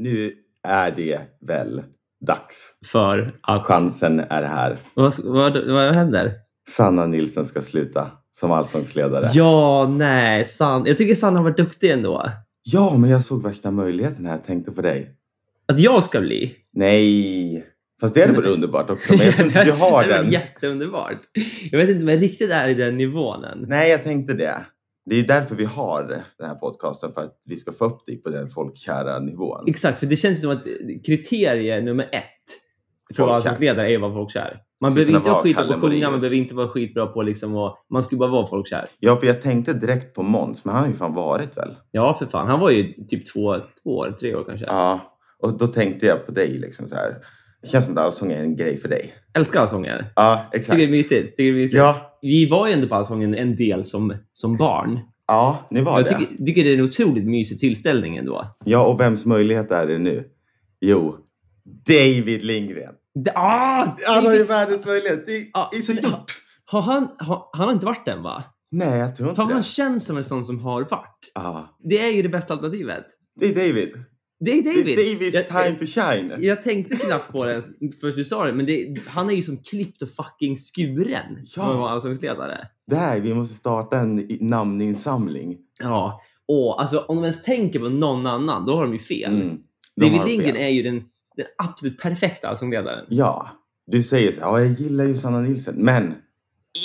Nu är det väl dags. För att... Chansen är här. Vad, vad, vad händer? Sanna Nilsson ska sluta som allsångsledare. Ja, nej. San... Jag tycker Sanna har varit duktig ändå. Ja, men jag såg värsta möjligheten här. Jag tänkte på dig. Att jag ska bli? Nej. Fast det hade varit underbart också. Men jag tror inte du har det den. jätteunderbart. Jag vet inte om jag riktigt är i den nivån än. Nej, jag tänkte det. Det är därför vi har den här podcasten, för att vi ska få upp dig på den folkkära nivån. Exakt, för det känns som att kriterie nummer ett för att vara allsångsledare är att vara folkkär. Man behöver inte vara skitbra på att sjunga, man behöver inte vara skitbra på liksom och, Man skulle bara vara folkkär. Ja, för jag tänkte direkt på Måns, men han har ju fan varit väl? Ja, för fan. Han var ju typ två, två år, tre år kanske. Ja, och då tänkte jag på dig liksom så här. Det känns som att allsång är en grej för dig. Älskar allsånger. Ja, exakt. Tycker det är mysigt. Tycker det är mysigt. Ja. Vi var ju ändå på allsången en del som, som barn. Ja, ni var jag det. Jag tycker, tycker det är en otroligt mysig tillställning ändå. Ja, och vems möjlighet är det nu? Jo, David Lindgren. Da, ah, han har ju världens möjlighet. Det är, ah, är så gjort. Har han, har, han har inte varit den va? Nej, jag tror inte Fan, det. Man känns som en sån som har varit. Ah. Det är ju det bästa alternativet. Det är David. Det är David. Det är Davids jag, time to shine. Jag tänkte knappt på det först du sa det, men det, han är ju som klippt och fucking skuren ja. för att vara allsångsledare. Det här, vi måste starta en namninsamling. Ja, och alltså om de ens tänker på någon annan, då har de ju fel. Mm, de David Lindgren är ju den, den absolut perfekta allsångsledaren. Ja, du säger så ja jag gillar ju Sanna Nilsson, men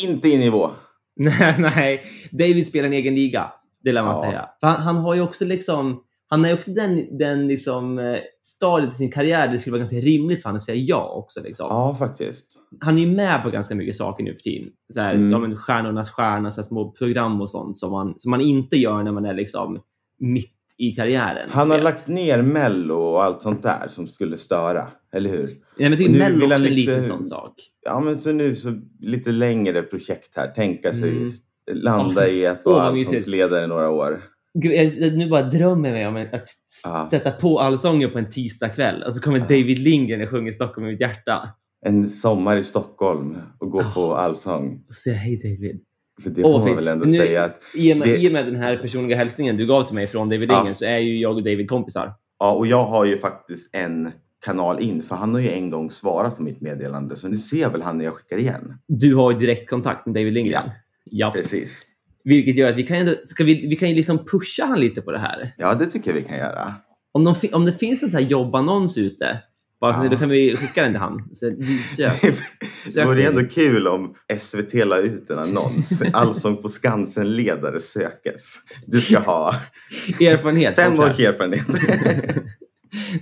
inte i nivå. nej, nej, David spelar en egen liga, det lär man ja. säga. För han, han, har ju också liksom han är också den, den liksom, eh, stadiet i sin karriär där det skulle vara ganska rimligt för honom att säga ja också. Liksom. Ja, faktiskt. Han är ju med på ganska mycket saker nu för tiden. Så här, mm. ja, stjärnornas stjärna, så här, små program och sånt som man, som man inte gör när man är liksom mitt i karriären. Han har vet. lagt ner Mello och allt sånt där som skulle störa, eller hur? Ja, men jag tycker Mello också är en liten sån sak. Ja, men så nu så lite längre projekt här. Tänka sig mm. landa oh, i att vara oh, allsångsledare i några år. Gud, jag, nu bara drömmer jag om att ah. sätta på allsånger på en tisdagkväll och så kommer ah. David Lindgren och sjunger Stockholm i mitt hjärta. En sommar i Stockholm och gå ah. på allsång. Och säga hej David. För det får oh, man väl ändå nu, säga att... I och, med, det... I och med den här personliga hälsningen du gav till mig från David Lindgren så är ju jag och David kompisar. Ja, och jag har ju faktiskt en kanal in för han har ju en gång svarat på mitt meddelande så nu ser väl han när jag skickar igen. Du har ju direktkontakt med David Lindgren. Ja, ja. precis. Vilket gör att vi kan, ändå, ska vi, vi kan ju liksom pusha han lite på det här. Ja, det tycker jag vi kan göra. Om, de, om det finns en sån här jobbannons ute, bara, ja. då kan vi skicka den till han. Så, sök, sök det vore ändå kul om SVT la ut en annons. Allsång på Skansen-ledare sökes. Du ska ha erfarenhet. Fem års erfarenhet.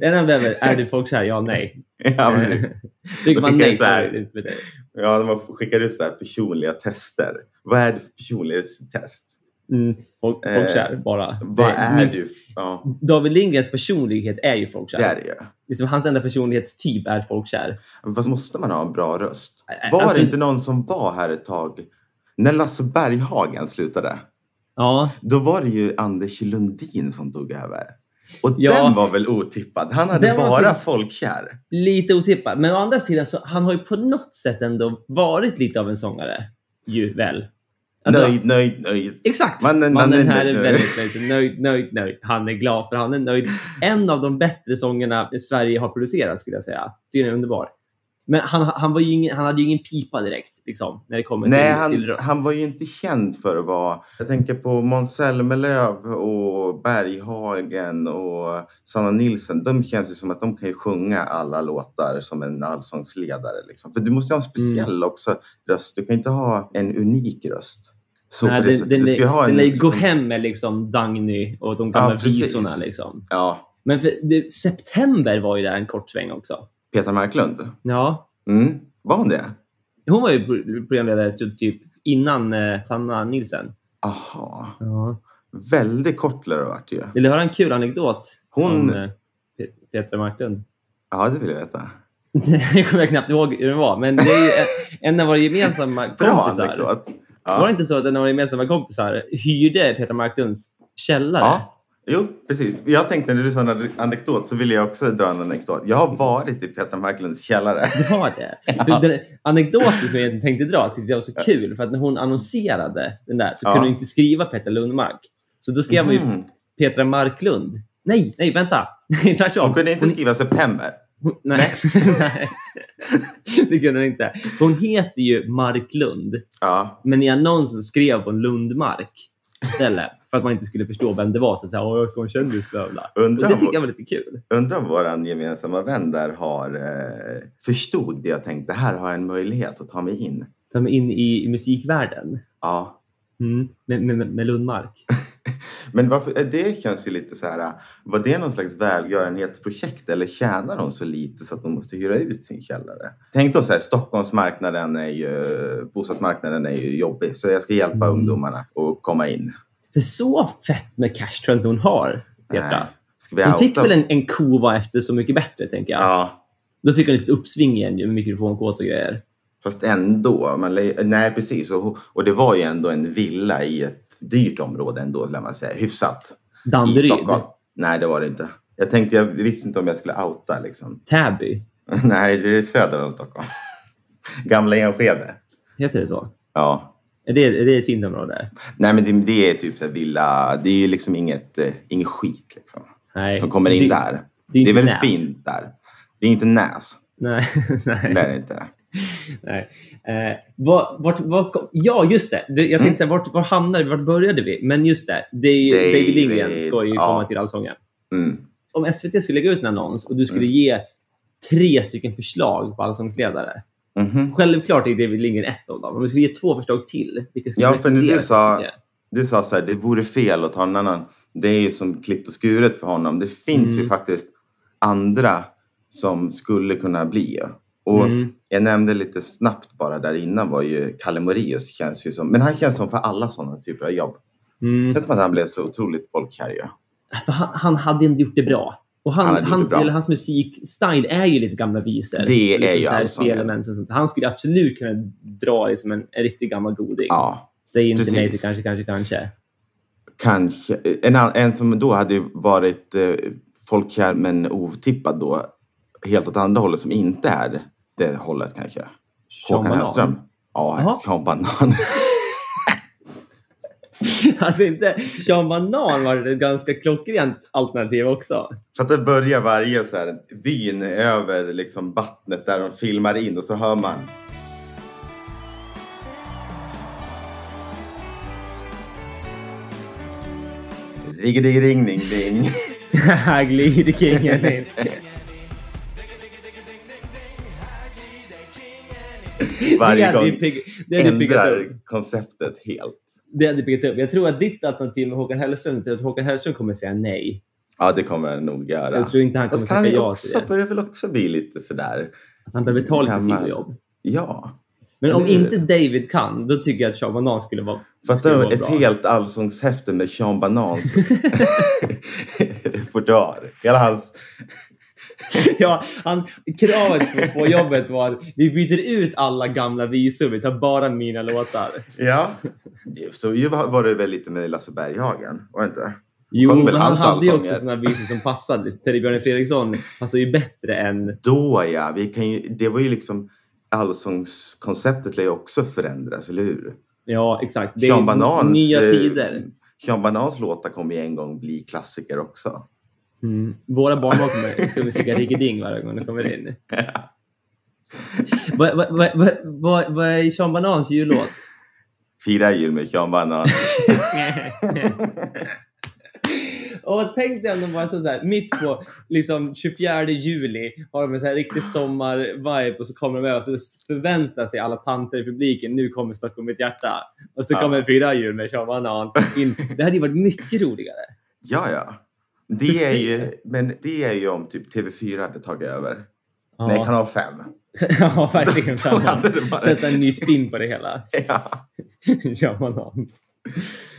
det enda behöver är du folkkär? Ja, nej. Ja, men, Tycker man nej så är det inte för dig. Ja, man skickar ut så här personliga tester. Vad är det för personlighetstest? Mm, folk, folkkär eh, bara. Vad det, är du? Ja. David Lindgrens personlighet är ju folkkär. Det är det ju. Liksom, hans enda personlighetstyp är folkkär. Fast måste man ha en bra röst? Var alltså, det inte någon som var här ett tag? När Lasse Berghagen slutade. Ja. Då var det ju Anders Lundin som tog över. Och ja, den var väl otippad? Han hade bara folkkär. Lite otippad. Men å andra sidan så han har ju på något sätt ändå varit lite av en sångare. Ju väl. Alltså, nöjd, nöjd, nöjd. Exakt. Mannen, Mannen man här är, är väldigt nöjd. Nöjd, nöjd, nöjd. Han är glad för han är nöjd. En av de bättre sångerna Sverige har producerat skulle jag säga. Det är underbar. Men han, han, var ingen, han hade ju ingen pipa direkt liksom, när det kommer Nej, till, han, till röst. han var ju inte känd för att vara... Jag tänker på Måns Zelmerlöw och Berghagen och Sanna Nilsson. De känns ju som att de kan ju sjunga alla låtar som en allsångsledare. Liksom. För du måste ha en speciell mm. också röst. Du kan inte ha en unik röst. Så Nej, den, den, den, ha den liksom... gå hem med liksom Dagny och de gamla ja, visorna. Liksom. Ja. Men för, det, september var ju där en kort sväng också. Petra Marklund? Ja. Mm. Var hon det? Hon var ju programledare typ, innan eh, Sanna Nilsen. Aha. Ja. Väldigt kort lär det ha varit ju. Vill du höra en kul anekdot hon... om eh, Petra Marklund? Ja, det vill jag veta. det kommer jag knappt ihåg hur den var, men det är ju en av våra gemensamma kompisar. anekdot. Ja. Var det inte så att en av våra gemensamma kompisar hyrde Petra Marklunds källare? Ja. Jo, precis. Jag tänkte när du sa en anekdot så ville jag också dra en anekdot. Jag har varit i Petra Marklunds källare. Du har det? Ja. Den anekdoten som jag tänkte dra tyckte jag var så kul. För att när hon annonserade den där så ja. kunde hon inte skriva Petra Lundmark. Så då skrev mm. hon ju Petra Marklund Nej, nej, vänta. Nej, tvärtom. Hon kunde inte skriva september. Hon, nej. nej. det kunde hon inte. Hon heter ju Marklund, Ja, men i annonsen skrev hon Lundmark istället. För att man inte skulle förstå vem det var. Så att säga, Åh, jag ska ha en kändis, bla bla. Och undrar det om, tycker jag var lite kul. undrar om vår gemensamma vän där har eh, förstod det jag tänkte. Här har jag en möjlighet att ta mig in. Ta mig in i, i musikvärlden. Ja, Mm. Med, med, med Lundmark. Men varför, det känns ju lite så här, var det någon slags välgörenhetsprojekt eller tjänar de så lite så att de måste hyra ut sin källare? Tänk då så här, Stockholmsmarknaden är ju, bostadsmarknaden är ju jobbig så jag ska hjälpa Mm. ungdomarna att komma in. För så fett med cash tror jag inte hon har, Petra. Hon fick väl en, en kova efter Så mycket bättre, tänker jag. Ja, Då fick hon ett uppsving igen med mikrofonkåt och grejer. fast ändå. Man, nej, precis. Och, och det var ju ändå en villa i ett dyrt område ändå, lär man säga. Hyfsat. I Danderyd. Stockholm. Nej, det var det inte. Jag tänkte, jag visste inte om jag skulle outa liksom. Täby. Nej, det är söder om Stockholm. Gamla Enskede. Heter det så? Ja. Är det, är det ett fint område? Nej, men det, det är typ så villa. Det är ju liksom inget, eh, inget skit liksom. Nej. Som kommer in det, där. Det är, Det är väldigt Näs. fint där. Det är inte Näs. Nej. nej. Det är det inte. nej. Eh, vart, vart, vart, ja, just det. det jag tänkte Mm. säga, vart, hamnade vi? Vart började vi? Men just det. det är ju, David, David Lindgren ska ju ja. komma till Allsången. Mm. Om SVT skulle lägga ut en annons och du skulle Mm. ge tre stycken förslag på allsångsledare. Mhm. Självklart är David Lindgren ett av dem. Om du skulle ge två förslag till, vilka skulle Ja, för du sa-? Du sa så här, det vore fel att ta en annan. Det är ju som klippt och skuret för honom. Det finns Mm. ju faktiskt andra som skulle kunna bli. Och Mm. jag nämnde lite snabbt bara där innan var ju Kalle Moraeus känns ju som, men han känns som för alla sådana typer av jobb. Mm. Det är som att han blev så otroligt folkkär ju. Han, han hade ändå gjort det bra. Och han, Han han, bra. eller hans musikstil är ju lite gamla visor. Det liksom är ju så här allsången. spelemens och sånt. Så Han skulle absolut kunna dra liksom en, en riktig gammal goding. Ja, Säg inte precis. nej till kanske, kanske, kanske. kanske. En, en som då hade varit eh, folkkär men otippad då, helt åt andra hållet som inte är det hållet kanske. Sean Håkan Banan. Hellström. Ja. Sean Banan. Hade inte Sean Banan varit ett ganska klockrent alternativ också? För att det börjar varje så här vyn över liksom vattnet där de filmar in och så hör man. Riggedigring ding ding. Glidkingen Varje gång upp. ändrar konceptet helt. Det hade piggat upp. Jag tror att ditt alternativ med Håkan Hellström, tror att Håkan Hellström kommer säga nej. Ja, det kommer den nog göra. Jag tror inte han kommer Fast han tacka är ja till det. börjar väl också bli lite sådär. Att han behöver ta lite sidojobb. Ja. Men om inte David kan, då tycker jag att Sean Banan skulle vara... Fatta skulle vara ett bra. helt allsångshäfte med Sean Banans repertoar. Hela hans... ja, han, kravet för att få jobbet var att vi byter ut alla gamla visor, vi tar bara mina låtar. Ja. Så ju var det väl lite med Lasse Berghagen, var det inte? Jo, men han hade ju också såna visor som passade. Teddy Björn Fredriksson passar ju bättre än... Då ja, vi kan ju, det var ju liksom allsångskonceptet lär ju också förändras, eller hur? Ja, exakt. Det Sean är Banans, nya eh, tider. Sean Banans låtar kommer ju en gång bli klassiker också. Mm. Våra barnbarn kommer liksom sticka riggeding varje gång de kommer in. Vad vad- vad- vad- vad- vad är Sean Banans jullåt? Fira jul med Sean Banan. Och tänk dig om de bara så här, mitt på liksom 24 juli har de en så här riktig sommar-vibe och så kommer de över och så förväntar sig alla tanter i publiken nu kommer Stockholm mitt hjärta. Och så Ja. kommer Fyra jul med Sean Banan in. Det hade ju varit mycket roligare. Ja, ja. Det är ju, men det är ju om typ TV4 hade tagit över. Ja, Nej, kanal 5. ja verkligen. Varit- Sätta en ny spin på det hela. Ja. Sean Banan.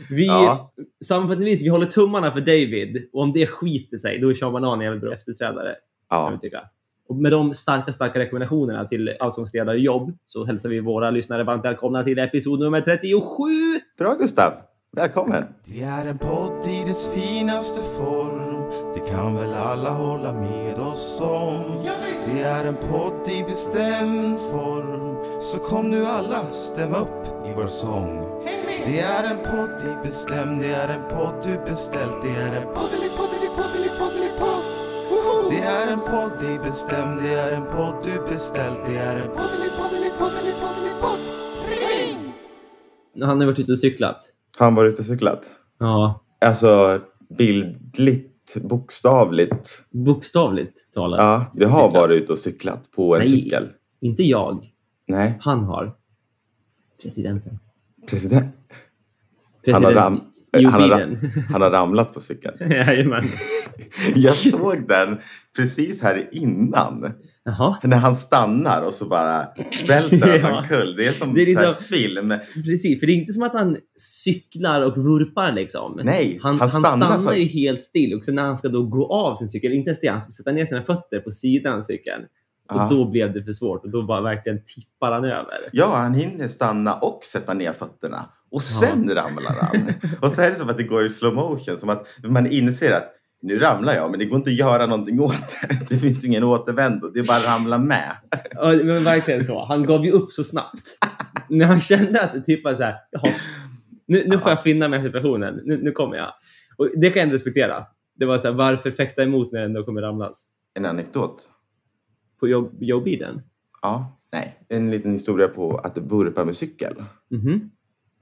Vi, Ja. Sammanfattningsvis, vi håller tummarna för David och om det skiter sig, då är Sean Banan en jävligt bra efterträdare. kan ja. vi tycka. Och med de starka, starka rekommendationerna till allsångsledarjobb så hälsar vi våra lyssnare varmt välkomna till episod nummer 37. Bra Gustav. Välkommen. Det är en podd i dess finaste form. Det kan väl alla hålla med oss om. Det är en podd i bestämd form. Så kom nu alla, stäm upp i vår sång. Det är en podd i bestämd Det är en podd du beställt. Det är en poddeli, poddeli, poddeli, Det är en podd i bestämd, det är en podd du beställt. Det är en podd. Han har varit ute och cyklat. Han varit ute och cyklat? Ja, Alltså bildligt, bokstavligt. bokstavligt talat. Ja, vi har varit ute och cyklat på en Nej. cykel. Inte jag. Nej, Han har. Presidenten. president. President Han har ram- han har. Han har ramlat på cykeln. Jajamän. Jag såg den precis här innan. Jaha. När han stannar och så bara välter han omkull. Det är som Det är liksom- film. Precis, för det är inte som att han cyklar och vurpar liksom. Nej, Han, han han stannar stannar, ju helt still och sen när han ska då gå av sin cykel, inte ens det, han ska sätta ner sina fötter på sidan av cykeln. Ja. Och då blev det för svårt och då bara verkligen tippar han över. Ja, han hinner stanna och sätta ner fötterna. Och sen ramlar han. Och så är det som att det går i slow motion. Som att man inser att nu ramlar jag, men det går inte att göra någonting åt det. Det finns ingen återvändo. Det är bara att ramla med. Ja, men verkligen så. Han gav ju upp så snabbt. när han kände att det tippade så här, jaha, nu, nu får jag finna mig i situationen. Nu, nu kommer jag. Och det kan jag ändå respektera. Det var så här, varför fäkta emot när det ändå kommer ramlas? En anekdot. På Joe, Joe Biden? Ja, nej. En liten historia på att vurpa med cykel. Mhm.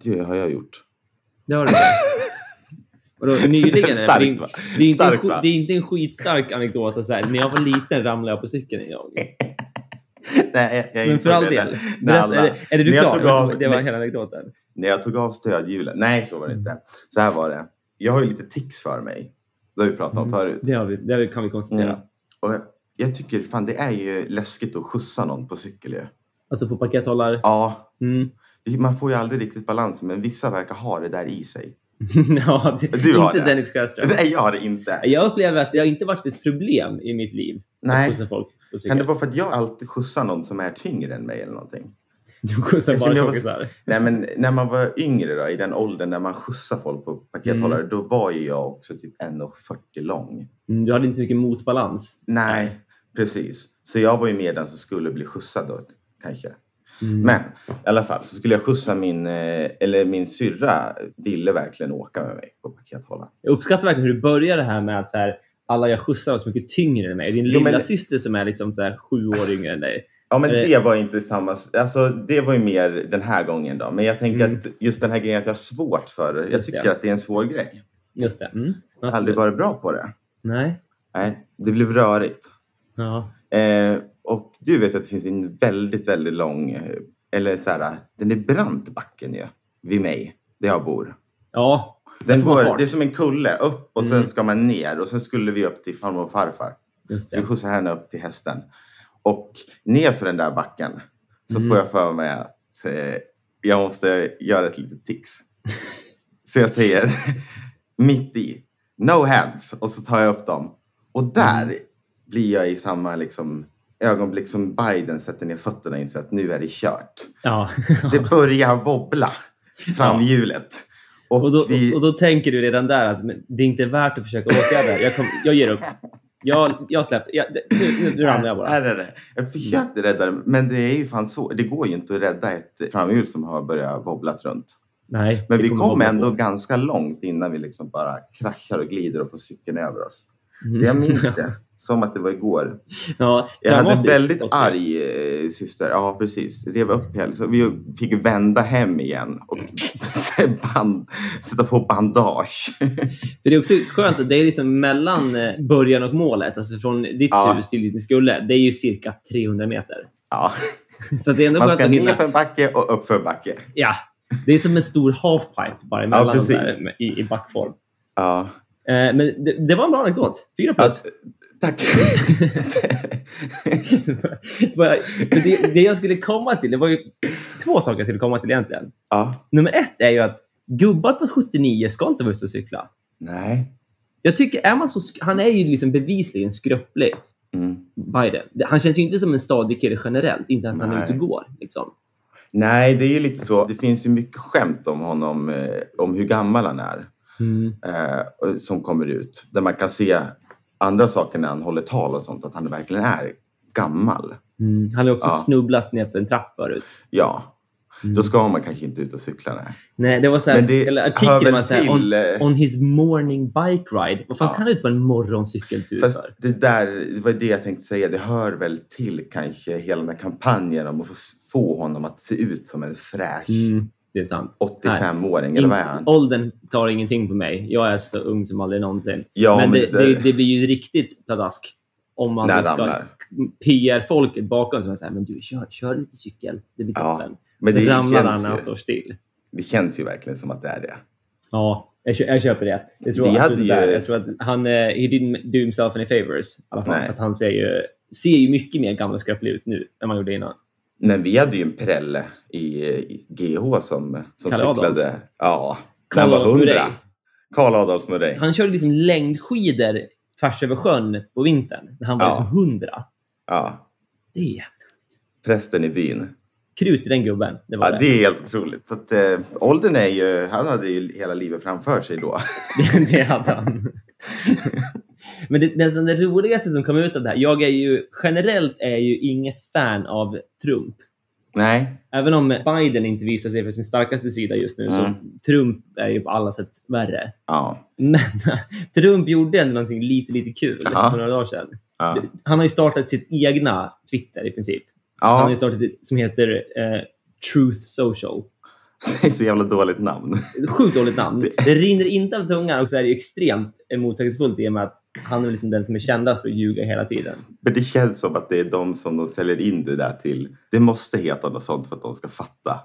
Det har jag gjort. Det har du det. Vadå, nyligen? eller? Starkt, det, är, det, är inte en, Starkt, det är inte en skitstark anekdot. att Så här, när jag var liten ramlade jag på cykeln en gång. Nej, jag Men för all det del. Berätta, är, det- är det du jag klar? tog av- det var hela anekdoten. När jag tog av stödhjulen. Nej, så var det inte. Så här var det. Jag har ju lite tics för mig. Det har vi pratat om Mm. förut. Det, har vi, det kan vi konstatera. Mm. Och jag- tycker fan det är ju läskigt att skjutsa någon på cykel ju. Alltså på pakethållare. Ja, Mm. man får ju aldrig riktigt balansen men vissa verkar ha det där i sig. ja, det, Du har inte det. Dennis Sjöström. Nej, jag har det inte. Jag upplever att det har inte varit ett problem i mitt liv Nej. att skjutsa folk på cykel. Kan det vara för att jag alltid skjutsar någon som är tyngre än mig eller någonting? Du skjutsar bara jag var-. Nej, men när man var yngre då, i den åldern när man skjutsar folk på pakethållare, Mm. då var ju jag också typ 1,40 lång. Mm, du hade inte så mycket motbalans. Nej, precis. Så jag var ju med den som skulle bli skjutsad då, kanske. Mm. Men i alla fall så skulle jag skjutsa min, eh, eller min syrra ville verkligen åka med mig på pakethållaren. Jag uppskattar verkligen hur du började här med att så här, alla jag skjutsar var så mycket tyngre än mig. Din Jo, men- lilla syster som är liksom så här, sju år yngre än dig. Ja men det- det var inte samma, alltså det var ju mer den här gången då. Men jag tänker Mm. att just den här grejen att jag har svårt för det. Jag Just tycker det. att det är en svår grej. Just det. Mm. Jag har aldrig varit bra på det. Nej. Nej, det blev rörigt. Ja. Eh, och du vet att det finns en väldigt, väldigt lång, eh, eller så här, den är brant backen ju, vid mig, där jag bor. Ja. Den går, det är som en kulle upp och sen Mm. ska man ner och sen skulle vi upp till farmor och farfar. Just Så vi det. skjutsar henne upp till hästen. Och ner för den där backen så Mm. får jag för mig att eh, jag måste göra ett litet tics. så jag säger mitt i, no hands, och så tar jag upp dem. Och där Mm. Blir jag i samma liksom, ögonblick som Biden sätter ner fötterna och inser att nu är det kört. Ja. Det börjar wobbla, framhjulet. Och, Och då, vi, och då tänker du redan där att det är inte värt att försöka åtgärda. Jag, kom, jag ger upp. Jag, jag släpper. Jag, nu, nu, nu ramlar jag bara. Nej, nej, nej. Jag försökte rädda det, men det är ju fan så. Det går ju inte att rädda ett framhjul som har börjat wobblat runt. Nej. Men vi kommer kom wobbla ändå på. ganska långt innan vi liksom bara kraschar och glider och får cykeln över oss. Mm. Jag minns det som att det var igår. Ja, Jag hade en väldigt Och- arg eh, syster. Ja, precis. Rev upp hela. Så vi fick vända hem igen och band, sätta på bandage. För det är också skönt att det är liksom mellan eh, början och målet, alltså från ditt Ja. hus till dit ni skulle, det är ju cirka 300 meter. Ja, Så det är ändå man ska ner för en backe och upp för en backe. Ja, det är som en stor halfpipe bara emellan Ja, precis. där, i, i backform. Ja. Eh, men det, det var en bra anekdot. Fyra plus. Tack. För det, det jag skulle komma till, det var ju två saker jag skulle komma till egentligen. ja. Nummer ett är ju att gubbar på 79 ska inte vara ute och cykla. Nej. Jag tycker, är man så, han är ju liksom bevisligen skröplig, Mm. Biden. Han känns ju inte som en stadig kille generellt, inte ens när han är ute och går. Liksom. Nej, det är ju lite så. Det finns ju mycket skämt om honom, eh, om hur gammal han är, Mm. eh, som kommer ut. Där man kan se andra saker när han håller tal och sånt, att han verkligen är gammal. Mm. Han har också Ja. snubblat ner för en trapp förut. Ja. Mm. Då ska man kanske inte ut och cykla. Nej. Nej, det var så här, Men det eller artikeln var så här, till... on, eh, on his morning bike ride. Vad fan Ja. ska han ut på en morgoncykeltur Fast för? det där, det var det jag tänkte säga, det hör väl till kanske hela den här kampanjen om att få, få honom att se ut som en fräsch Mm, det är sant. 85-åring, eller vad är han? Åldern tar ingenting på mig. Jag är så ung som aldrig någonsin. Ja, men det, där- det, det blir ju riktigt pladask om man När ska. PR-folket bakom som är såhär, men du kör, kör lite cykel. Det blir Ja, toppen. men så det ramlar han när han står still. det känns ju verkligen som att det är det. Ja, jag, kö- jag köper det. Jag tror, Vi att det ju- där, jag tror att han, eh, he didn't do himself any favors. I alla fall, för att han ser ju, ser ju mycket mer gammal och skröplig ut nu än man gjorde innan. Men vi hade ju en Prelle i, i GH som, som Kalle Adolf. cyklade. Ja, när han Karl var 100. Murray. Karl Adolf Murray. Han körde liksom längdskidor tvärs över sjön på vintern när han var Ja. liksom 100. Ja, Det är jävligt prästen i byn. krut i den gubben. Det var Ja, det. det är helt otroligt. Så att, eh, åldern är ju, han hade ju hela livet framför sig då. Det hade han. Men det, nästan det roligaste som kom ut av det här, jag är ju generellt är ju inget fan av Trump. Nej, Även om Biden inte visar sig för sin starkaste sida just nu, så Mm. Trump är ju på alla sätt värre. ja. Men Trump gjorde ändå någonting lite, lite kul Ja. för några dagar sedan. ja. Han har ju startat sitt egna Twitter i princip. Han har ja. ju startat ett som heter eh, Truth Social. Det är så jävla dåligt namn. Sjukt dåligt namn. Det- Det rinner inte av tungan och så är det extremt motsägelsefullt i och med att han är liksom den som är kändast för att ljuga hela tiden. Men det känns som att det är de som de säljer in det där till. Det måste heta något sånt för att de ska fatta.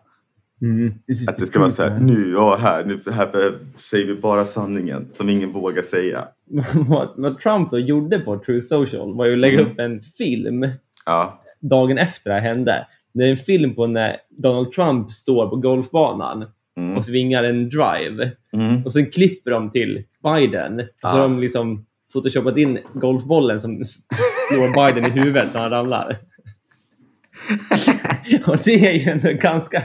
Att det ska vara så här, nu, ja, här, nu här säger vi bara sanningen som ingen vågar säga. vad, vad Trump då gjorde på Truth Social var ju att lägga Mm. upp en film Ja, dagen efter det här hände. Det är en film på när Donald Trump står på golfbanan mm. och svingar en drive. Mm. Och sen klipper de till Biden. Och så Ah. har de liksom photoshopat in golfbollen som slår Biden i huvudet så han ramlar. och det är ju ändå ganska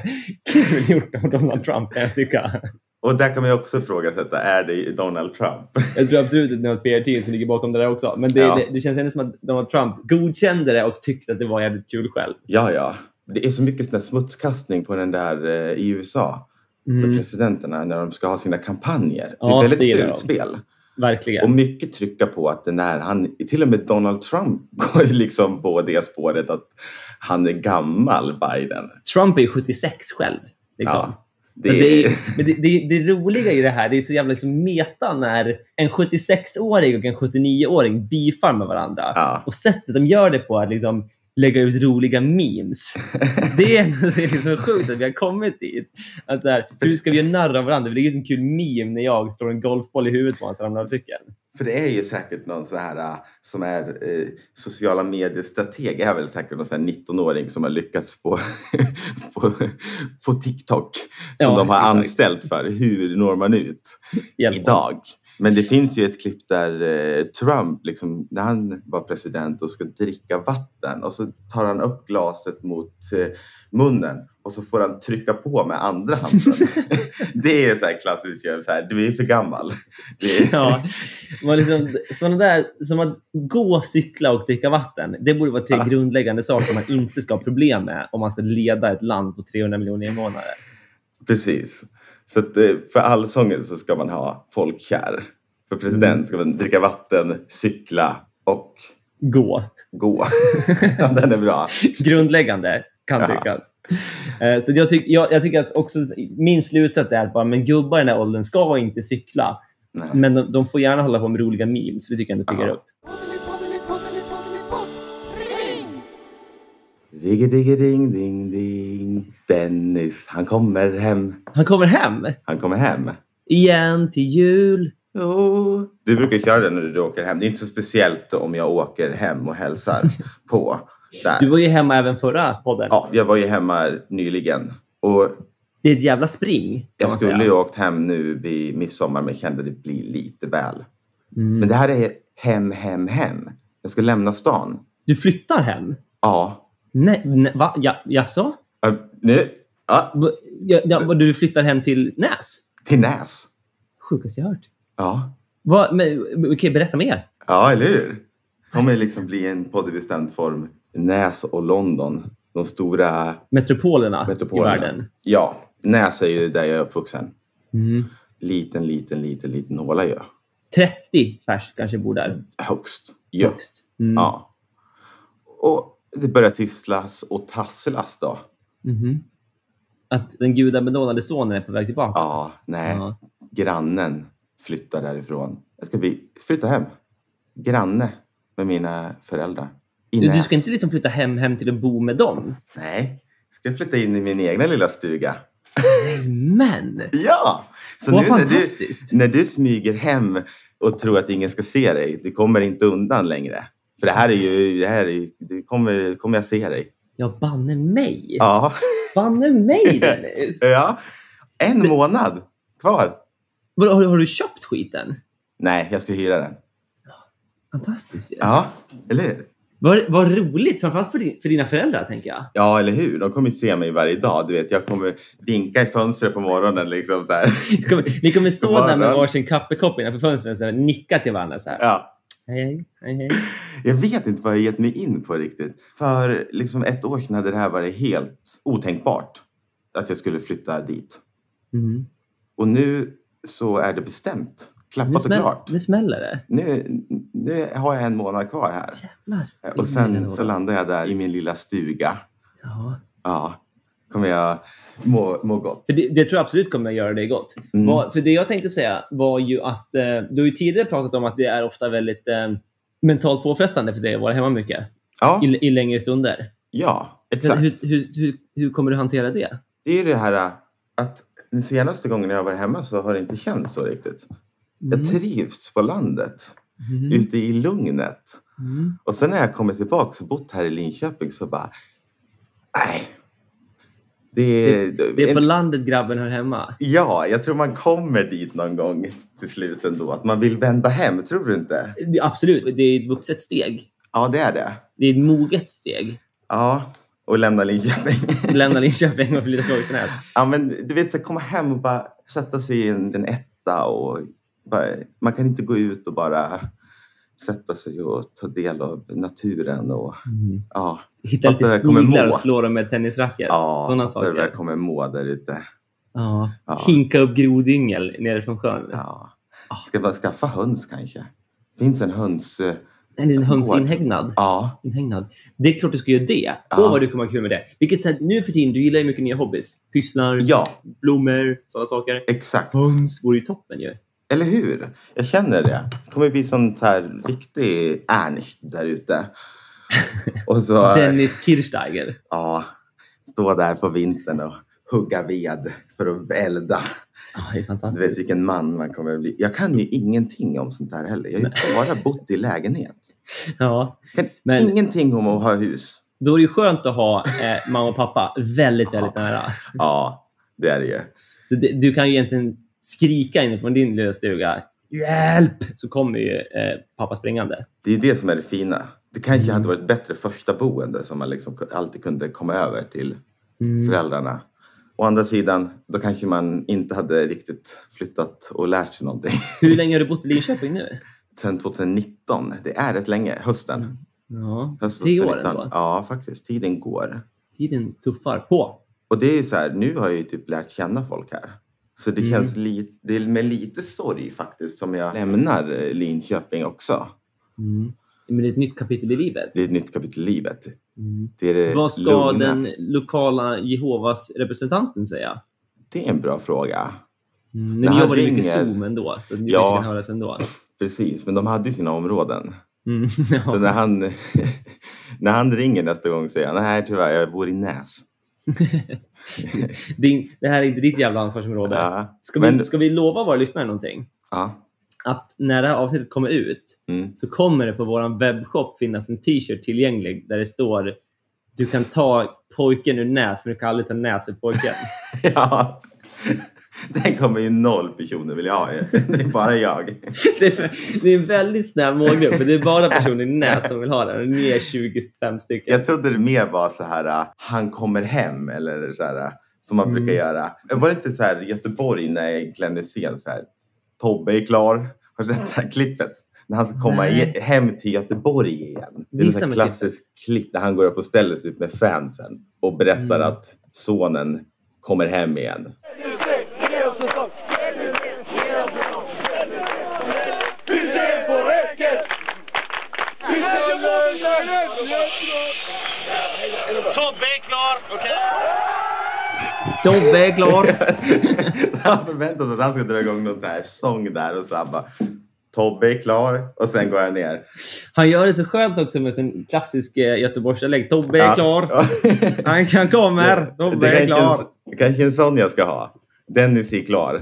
kul gjort av Donald Trump kan jag tycka. Och där kan man ju också ifrågasätta, är det Donald Trump? Jag tror absolut att det är något PR-team som ligger bakom det där också. Men det, Ja. det, det känns ändå som att Donald Trump godkände det och tyckte att det var jävligt kul själv. Ja, ja. Det är så mycket sån smutskastning på den där eh, i USA. Med Mm, presidenterna när de ska ha sina kampanjer. Det är Ja, ett väldigt det de. spel. verkligen. Och mycket trycka på att den är, han, till och med Donald Trump går liksom på det spåret att han är gammal Biden. Trump är ju 76 själv. Liksom. Ja, Det, Det, det, är, men det, det, det roliga i det här, det är så jävla liksom meta när en 76-åring och en 79-åring beefar med varandra. ja, Och sättet de gör det på att liksom lägga ut roliga memes. Det är liksom sjukt att vi har kommit dit. Att så här, hur ska vi göra narr av varandra? Det är en kul meme när jag slår en golfboll i huvudet på honom så ramlar av cykeln. för det är ju säkert någon så här äh, som är eh, sociala medier-strateg, är väl säkert någon sån här 19-åring som har lyckats på, på, på TikTok. Som Ja, de har exakt. anställt för. Hur når man ut? Hjälp oss. Men det finns ju ett klipp där eh, Trump, liksom, när han var president och ska dricka vatten och så tar han upp glaset mot eh, munnen och så får han trycka på med andra handen. det är så här klassiskt, så här, du är för gammal. Är, Ja, man liksom, såna där, som att gå, cykla och dricka vatten, det borde vara tre Ja. grundläggande saker man inte ska ha problem med om man ska leda ett land på 300 miljoner invånare. Precis. Så att, eh, för allsången så ska man ha folkkär. För president ska man dricka vatten, cykla och Gå. gå. ja, den är bra. Grundläggande, kan Ja. tyckas. Eh, Så jag, tyck, jag, jag tycker att också min slutsats är att bara, men gubbar i den här åldern ska inte cykla. Nej. Men de, de får gärna hålla på med roliga memes, för det tycker jag ändå piggar upp. Rigge-digge-ding, ding, ding. Dennis, han kommer hem. Han kommer hem Han kommer hem. igen till jul. Jo. Du brukar köra den när du åker hem. Det är inte så speciellt om jag åker hem och hälsar på. Där. Du var ju hemma även förra podden. Ja, jag var ju hemma nyligen. Och Det är ett jävla spring, jag skulle ju åkt hem nu vid midsommar men kände det blir lite väl. Mm. Men det här är hem, hem, hem. Jag ska lämna stan. Du flyttar hem? Ja. Nej, nej va? Ja, jaså? Nu. Ja, Va- Ja, ja, du flyttar hem till Näs? till Näs. Sjukaste jag hört. Ja. Va, men, okej, berätta mer. Ja, eller hur? kommer liksom bli en podd i bestämd form. Näs och London. de stora, Metropolerna, Metropolerna. i världen. ja, Näs är ju där jag är uppvuxen. Mm. Liten, liten, liten, liten håla ju. 30 pers kanske bor där. Högst. Ja. Högst. Mm. ja. Och det börjar tisslas och tasslas då. Mhm. Att den gudabenådade sonen är på väg tillbaka. Ja, nej. Ja. Grannen flyttar därifrån. Jag ska bli, flytta hem. Granne med mina föräldrar. I Du, ska inte liksom flytta hem, hem till att bo med dem? Nej, jag ska flytta in i min egna lilla stuga. Men! Ja! Så Vad nu när du, fantastiskt! när du smyger hem och tror att ingen ska se dig, du kommer inte undan längre. För det här är ju, det här är, du kommer, kommer jag se dig. Ja, banne mig! Ja. Banne mig Dennis! ja. En månad kvar. Vadå, Har, har du köpt skiten? Nej, jag ska hyra den. Fantastiskt ju. Ja, eller hur? Vad, vad roligt, framförallt för, din, för dina föräldrar tänker jag. Ja, eller hur? De kommer se mig varje dag. Du vet, jag kommer vinka i fönstret på morgonen liksom så här. Ni kommer, ni kommer stå där med varsin kaffekopp innanför fönstret och så här, nicka till varandra så här. Ja. Hej, hej. Jag vet inte vad jag gett mig in på riktigt. För liksom ett år sedan hade det här varit helt otänkbart. Att jag skulle flytta dit. Mm. Och nu så är det bestämt. Klappat och klart. nu smäller det. Nu, nu har jag en månad kvar här. Jävlar. Och sen så landar jag där i min lilla stuga. Ja. Ja, kommer jag må, må gott. Det, det tror jag absolut kommer göra dig gott. Mm. Vad- för det jag tänkte säga var ju att eh, du har ju tidigare pratat om att det är ofta väldigt eh, mentalt påfrestande för dig att vara hemma mycket Ja, i, i längre stunder. ja, exakt. Hur, hur, hur, hur kommer du hantera det? Det är det här äh, att den senaste gången jag har varit hemma så har det inte känts så riktigt. Mm. Jag trivs på landet, Mm. ute i lugnet. Mm. Och sen när jag kommer tillbaka och bott här i Linköping så bara, nej. Det, Det är på landet grabben hör hemma. Ja, jag tror man kommer dit någon gång till slut ändå. Att man vill vända hem, tror du inte? Det, absolut, det är ett vuxet steg. Ja, det är det. Det är ett moget steg. Ja, och lämna Linköping. Lämna Linköping och flytta till Torkenäs. ja, men du vet, så komma hem och bara sätta sig i en, en etta och bara, man kan inte gå ut och bara sätta sig och ta del av naturen och ja, Hitta lite sniglar och slå dem med tennisracket. ja Sådana vad jag saker. kommer må där ute. Ja. Ja. Hinka upp grodyngel nerifrån sjön. Ja. Ska bara skaffa höns kanske? Finns en höns... eh, En Gård. hönsinhägnad. Ja, Inhägnad. Det är klart du ska göra det. Ja. Åh, vad du kommer ha kul med det. Vilket sätt, nu för tiden, du gillar ju mycket nya hobbys. Pysslar, ja, blommor, sådana saker. exakt. Höns vore ju toppen ju. Eller hur? Jag känner det. Det kommer bli sånt här riktig Ernst där ute. Och så, Dennis Kirchsteiger. ja, stå där på vintern och hugga ved för att elda. Ja, det är Du fantastiskt. vet vilken man man kommer bli. Jag kan ju ingenting om sånt här heller. Jag har ju bara bott i lägenhet. Ja, Jag kan Men- ingenting om att ha hus. då är det ju skönt att ha eh, mamma och pappa väldigt, väldigt nära. Ja, det är det ju. Så det, du kan ju egentligen skrika inifrån din lilla stuga. Hjälp! Så kommer ju eh, pappa springande. Det är det som är det fina. Det kanske Mm. hade varit bättre första boende som man liksom alltid kunde komma över till Mm. föräldrarna. Å andra sidan, då kanske man inte hade riktigt flyttat och lärt sig någonting. Hur länge har du bott i Linköping nu? Sen 2019, det är rätt länge, hösten. Ja, Hösten tre år 2019. ändå. Ja, faktiskt. Tiden går. Tiden tuffar på. Och det är ju så här, nu har jag ju typ lärt känna folk här. Så det Mm. känns lite, det är med lite sorg faktiskt som jag lämnar eh, Linköping också. Mm. Men det är ett nytt kapitel i livet. Det är ett nytt kapitel i livet. Mm. Det är det Vad ska lugna. den lokala Jehovas representanten säga? Det är en bra fråga. Mm. Men ni jobbar ju mycket ringer- Zoom ändå, så ni Ja. kan höras ändå. Precis, men de hade ju sina områden. Mm. Så Ja. när han, när han ringer nästa gång säger han nej tyvärr, jag bor i Näs. Din, det här är inte ditt jävla ansvarsområde. Ja, Ska, vi, men- ska vi lova våra lyssnare någonting? ja. Att när det här avsnittet kommer ut Mm. så kommer det på vår webbshop finnas en t-shirt tillgänglig där det står du kan ta pojken ur Näs men du kan aldrig ta Näs ur pojken. ja. Den kommer ju noll personer vill jag ha. Det är bara jag. det, är, det är en väldigt snäv målgrupp men det är bara personer i Näs som vill ha den. Ni är 25 stycken. Jag trodde det mer var så här, han kommer hem eller så här, som man Mm. brukar göra. Var det inte så här Göteborg när Glenn Hysén så här, Tobbe är klar. Har du sett det här klippet? när han ska komma i, hem till Göteborg igen. Det är en Visa sån mig klassisk klipp där han går upp och ställer sig ut med fansen och berättar Mm. att sonen kommer hem igen. Tobbe är klar, okej? Tobbe är klar. han förväntar sig att han ska dra igång någon här sång där och så han bara Tobbe är klar och sen går han ner. Han gör det så skönt också med sin klassisk eh, Göteborgsdialekt. Tobbe är Ja. klar. Han, kommer. Tobbe det är kanske, klar. en, kanske en sån jag ska ha. Dennis är klar.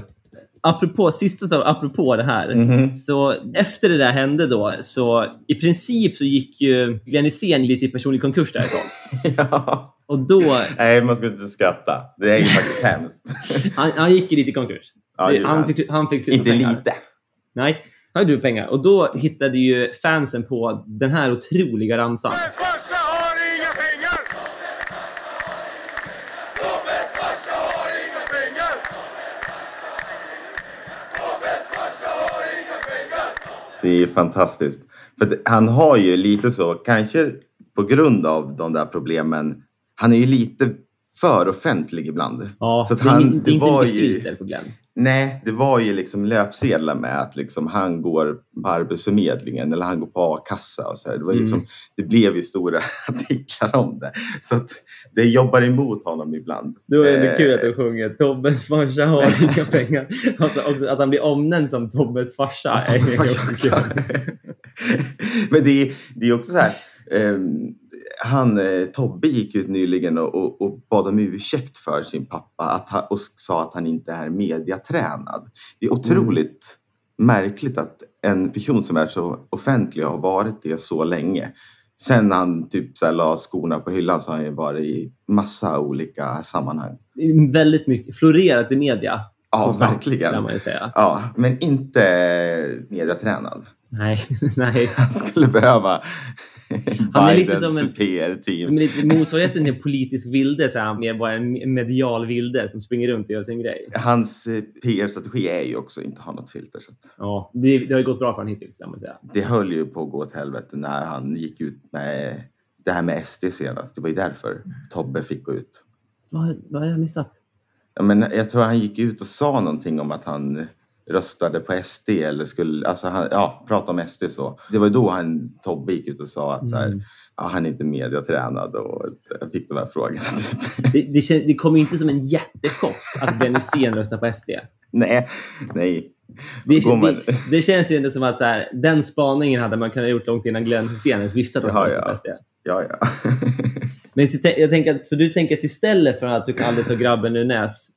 Apropå, sista sak, apropå det här. Mhm. Så efter det där hände då, så i princip så gick ju Glenn Hysén lite i personlig konkurs därifrån. ja. Och då, Nej, man ska inte skratta. Det är ju faktiskt hemskt. han, han gick ju lite i konkurs. Ja, Det- han, fick, han fick Inte pengar. lite. Nej, han gjorde pengar. Och då hittade ju fansen på den här otroliga ramsan. Tobbes farsa har inga pengar! Tobbes farsa har inga pengar! Tobbes farsa har inga pengar! Det är fantastiskt. För han har ju lite så, kanske på grund av de där problemen, han är ju lite för offentlig ibland. Ja, Så det han- in- det är det var inte mycket ju- filter på Glenn. Nej, det var ju liksom löpsedlar med att liksom han går på Arbetsförmedlingen eller han går på a-kassa och så här. Det, var ju Mm. liksom, det blev ju stora artiklar om det. Så att det jobbar emot honom ibland. Då är det Eh, kul att du sjunger Tobbes farsa har inga pengar. Alltså också att han blir omnämnd som Tobbes farsa. är Tobbes farsa. Men det är, det är också så här. ehm, han, eh, Tobbe gick ut nyligen och, och, och bad om ursäkt för sin pappa att han, och sa att han inte är mediatränad. Det är otroligt märkligt att en person som är så offentlig har varit det så länge. Sen han typ så här, la skorna på hyllan så har han ju varit i massa olika sammanhang. Väldigt mycket florerat i media. Ja, verkligen. Kan man ju säga. Ja, men inte mediatränad. Nej, nej. Han skulle behöva Han är lite som en- PR-team. Som är lite motsvarigheten till en politisk vilde så är han mer bara en medial vilde som springer runt och gör sin grej. Hans eh, PR-strategi är ju också att inte ha något filter. Så att Ja, det, det har ju gått bra för honom hittills, kan man säga. det höll ju på att gå åt helvete när han gick ut med det här med SD senast. Det var ju därför Tobbe fick gå ut. Vad, vad har jag missat? Ja, men jag tror han gick ut och sa någonting om att han röstade på SD eller skulle, alltså han, ja, prata om SD så. Det var ju då han, Tobbe gick ut och sa att så här, Mm. ja, han är inte mediatränad och jag fick de här frågorna. Typ. Det, det, det kommer ju inte som en jättechock att Benny Hysén röstar på SD. nej, nej. Det, det, det känns ju ändå som att här, den spaningen hade man kunnat gjort långt innan Glenn Hysén ens visste att han skulle ja. på SD. Ja, ja. Men så, jag tänker att, så du tänker att istället för att du kan aldrig ta grabben ur näs-trycket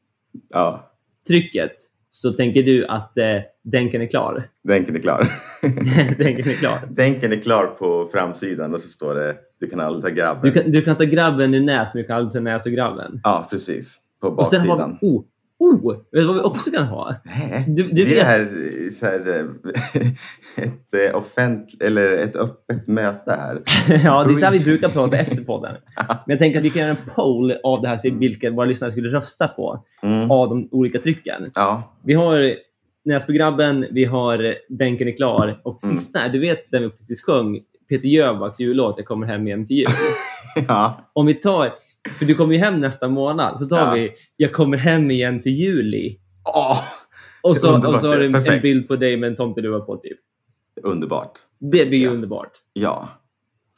ja, så tänker du att eh, Denken är klar? Denken är klar. Denken är klar. Denken är klar på framsidan och så står det du kan aldrig ta grabben. Du kan, du kan ta grabben ur näs, men du kan aldrig ta näs ur grabben. Ja, precis. På Och sen har baksidan. vi... Oh! Oh! Vet du vad vi också kan ha? Nej, Du- du det är vet- så här eh, ett, eh, offent, eller ett öppet möte här. ja, det är så här vi brukar prata efter podden. Men jag tänker att vi kan göra en poll av det här, se vilka våra lyssnare skulle rösta på Mm. av de olika trycken. Ja, Vi har Näs på grabben, vi har Denken är klar och Mm. sista, du vet den vi precis sjöng, Peter Jöbacks jullåt Jag kommer hem igen till jul. ja, Om vi tar, för du kommer ju hem nästa månad, så tar Ja. vi Jag kommer hem igen till juli. Åh, Och så, Underbart, och så har du en, en bild på dig med en tomteluva på typ. underbart. Det blir ju Ja. underbart. Ja,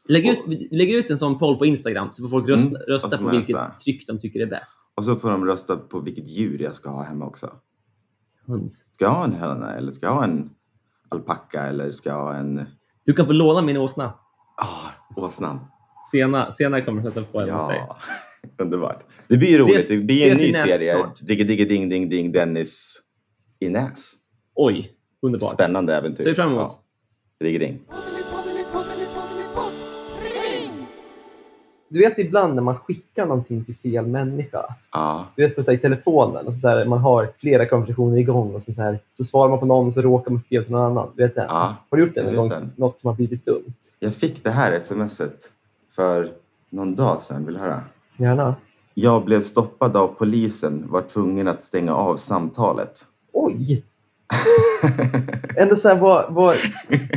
Lägg ut, lägg ut en sån poll på Instagram så får folk rösta, Mm, och rösta på vilket rösta. tryck de tycker är bäst. och så får de rösta på vilket djur jag ska ha hemma också. Höns. Ska jag ha en höna eller ska jag ha en alpacka eller ska jag ha en Du kan få låna min åsna. ah, åsnan? Sena, senare kommer jag hälsa på hemma hos dig. Ja, underbart. Det blir roligt. Ses- det blir en ny serie. snart. Digge, digge, ding, ding, ding, Dennis i Näs. Oj, underbart. Spännande äventyr. Ser fram emot. Ja. Rigger ding. Du vet ibland när man skickar någonting till fel människa. Ja, Du vet på så här, i telefonen och så där, man har flera konversationer igång och så, så, här, så svarar man på någon och så råkar man skriva till någon annan. Du vet den? ja. Har du gjort det någon. Något som har blivit dumt? Jag fick det här smset för någon dag sedan. Vill du höra? Gärna. Jag blev stoppad av polisen. Var tvungen att stänga av samtalet. Oj! Ändå så här, vad, vad,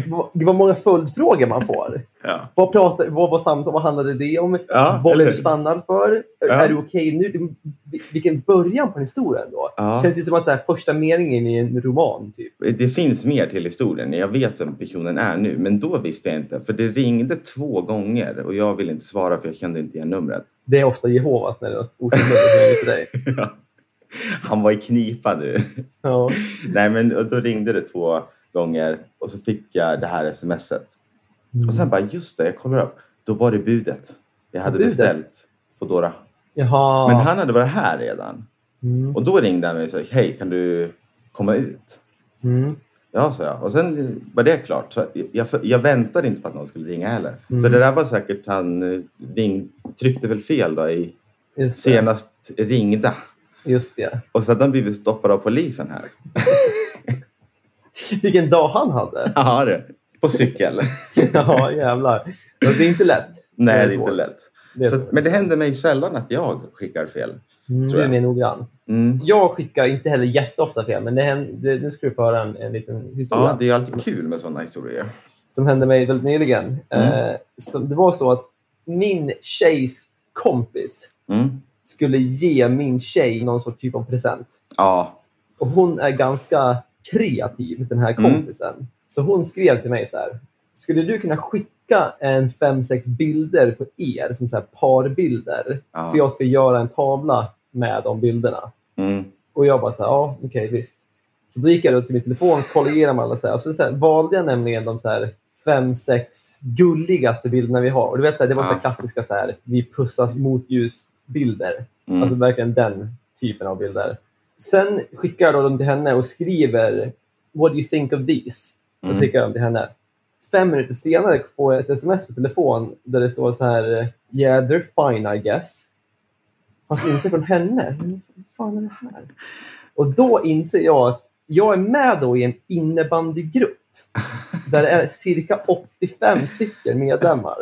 vad, det var många följdfrågor man får. ja. Vad, pratade, vad var samtal? Vad handlade det om? Ja, vad är hur? du stannad för? Ja. Är du okej nu? Det- Vilken början på en historia ändå. Ja. Känns ju som att så här, första meningen i en roman. Typ. Det finns mer till historien. Jag vet vem personen är nu, men då visste jag inte. För det ringde två gånger och jag ville inte svara för jag kände inte igen numret. Det är ofta Jehovas när det är något okänt nummer till dig. Han var i knipa nu. Ja. Nej, men och då ringde det två gånger och så fick jag det här smset. Och sen bara, just det, jag kollar upp. Då var det budet. Jag hade Budet? beställt Foodora. Jaha. Men han hade varit här redan. Mm. Och då ringde han mig och sa, hej, kan du komma ut? Mm. Ja, sa jag. Och sen var det klart. Så jag, jag väntade inte på att någon skulle ringa heller. Mm. Så det där var säkert, han eh, ring, tryckte väl fel då i senast ringda. Just det. Och så hade han blivit stoppad av polisen här. Vilken dag han hade. Ja, det. På cykel. Ja, jävlar. Det är inte lätt. Nej, det är svårt. inte lätt. Det är Så, men det händer mig sällan att jag skickar fel. Mm, tror du är jag. mer noggrann. Mm. Jag skickar inte heller jätteofta fel, men det händer, det, nu ska du få höra en, en liten historia Ja, det är alltid kul med sådana historier. som hände mig väldigt nyligen. Mm. Eh, så det var så att min tjejs kompis Mm. Skulle ge min tjej någon sorts typ av present. Ja. Och hon är ganska kreativ, den här Mm. kompisen. Så hon skrev till mig så här. Skulle du kunna skicka en fem, sex bilder på er som så här parbilder? ja. För jag ska göra en tavla med de bilderna. Mm. Och jag bara så här, ja okej visst. Så då gick jag då till min telefon, kollade igenom alla så här. Och så, så här, valde jag nämligen de så här fem, sex gulligaste bilderna vi har. Och du vet, så här, det var så klassiska så här, vi pussas mot ljusbilder. Mm. Alltså verkligen den typen av bilder. Sen skickar jag då dem till henne och skriver What do you think of these? Och så Mm. skickar jag dem till henne. Fem minuter senare får jag ett sms på telefon där det står så här Yeah, they're fine I guess. Fast inte från henne. Vad fan är det här? Och då inser jag att jag är med då i en innebandygrupp där det är cirka 85 stycken medlemmar.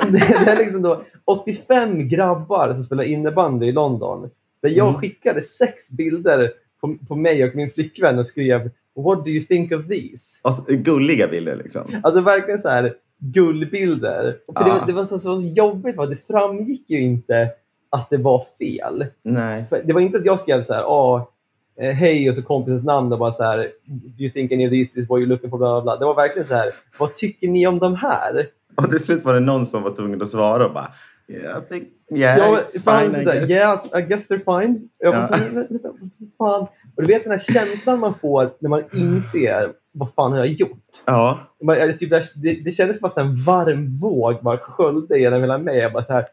Det det är liksom då 85 grabbar som spelar innebandy i London. Där jag Mm. skickade sex bilder på, på mig och min flickvän och skrev What do you think of these? Alltså, gulliga bilder liksom. Alltså verkligen så här gullbilder. För det, Ja. var, det var så, så jobbigt, för det framgick ju inte att det var fel. Nej. För det var inte att jag skrev så här, ah, eh, hej och så kompisens namn och bara så här, do you think any of this is what you're looking for? Bla, bla, bla. Det var verkligen så här, vad tycker ni om de här? Och till slut var det någon som var tvungen att svara och bara Yeah, I think, yeah, jag it's fine så I guess. yeah, I guess they're fine. Jag bara Ja. så här, "Men, vänta, vad fan. Och du vet den här känslan man får när man inser vad fan har jag gjort? Ja. Man, jag, typ, det, det kändes bara som en varm våg bara sköljde genom hela mig. Jag bara så här,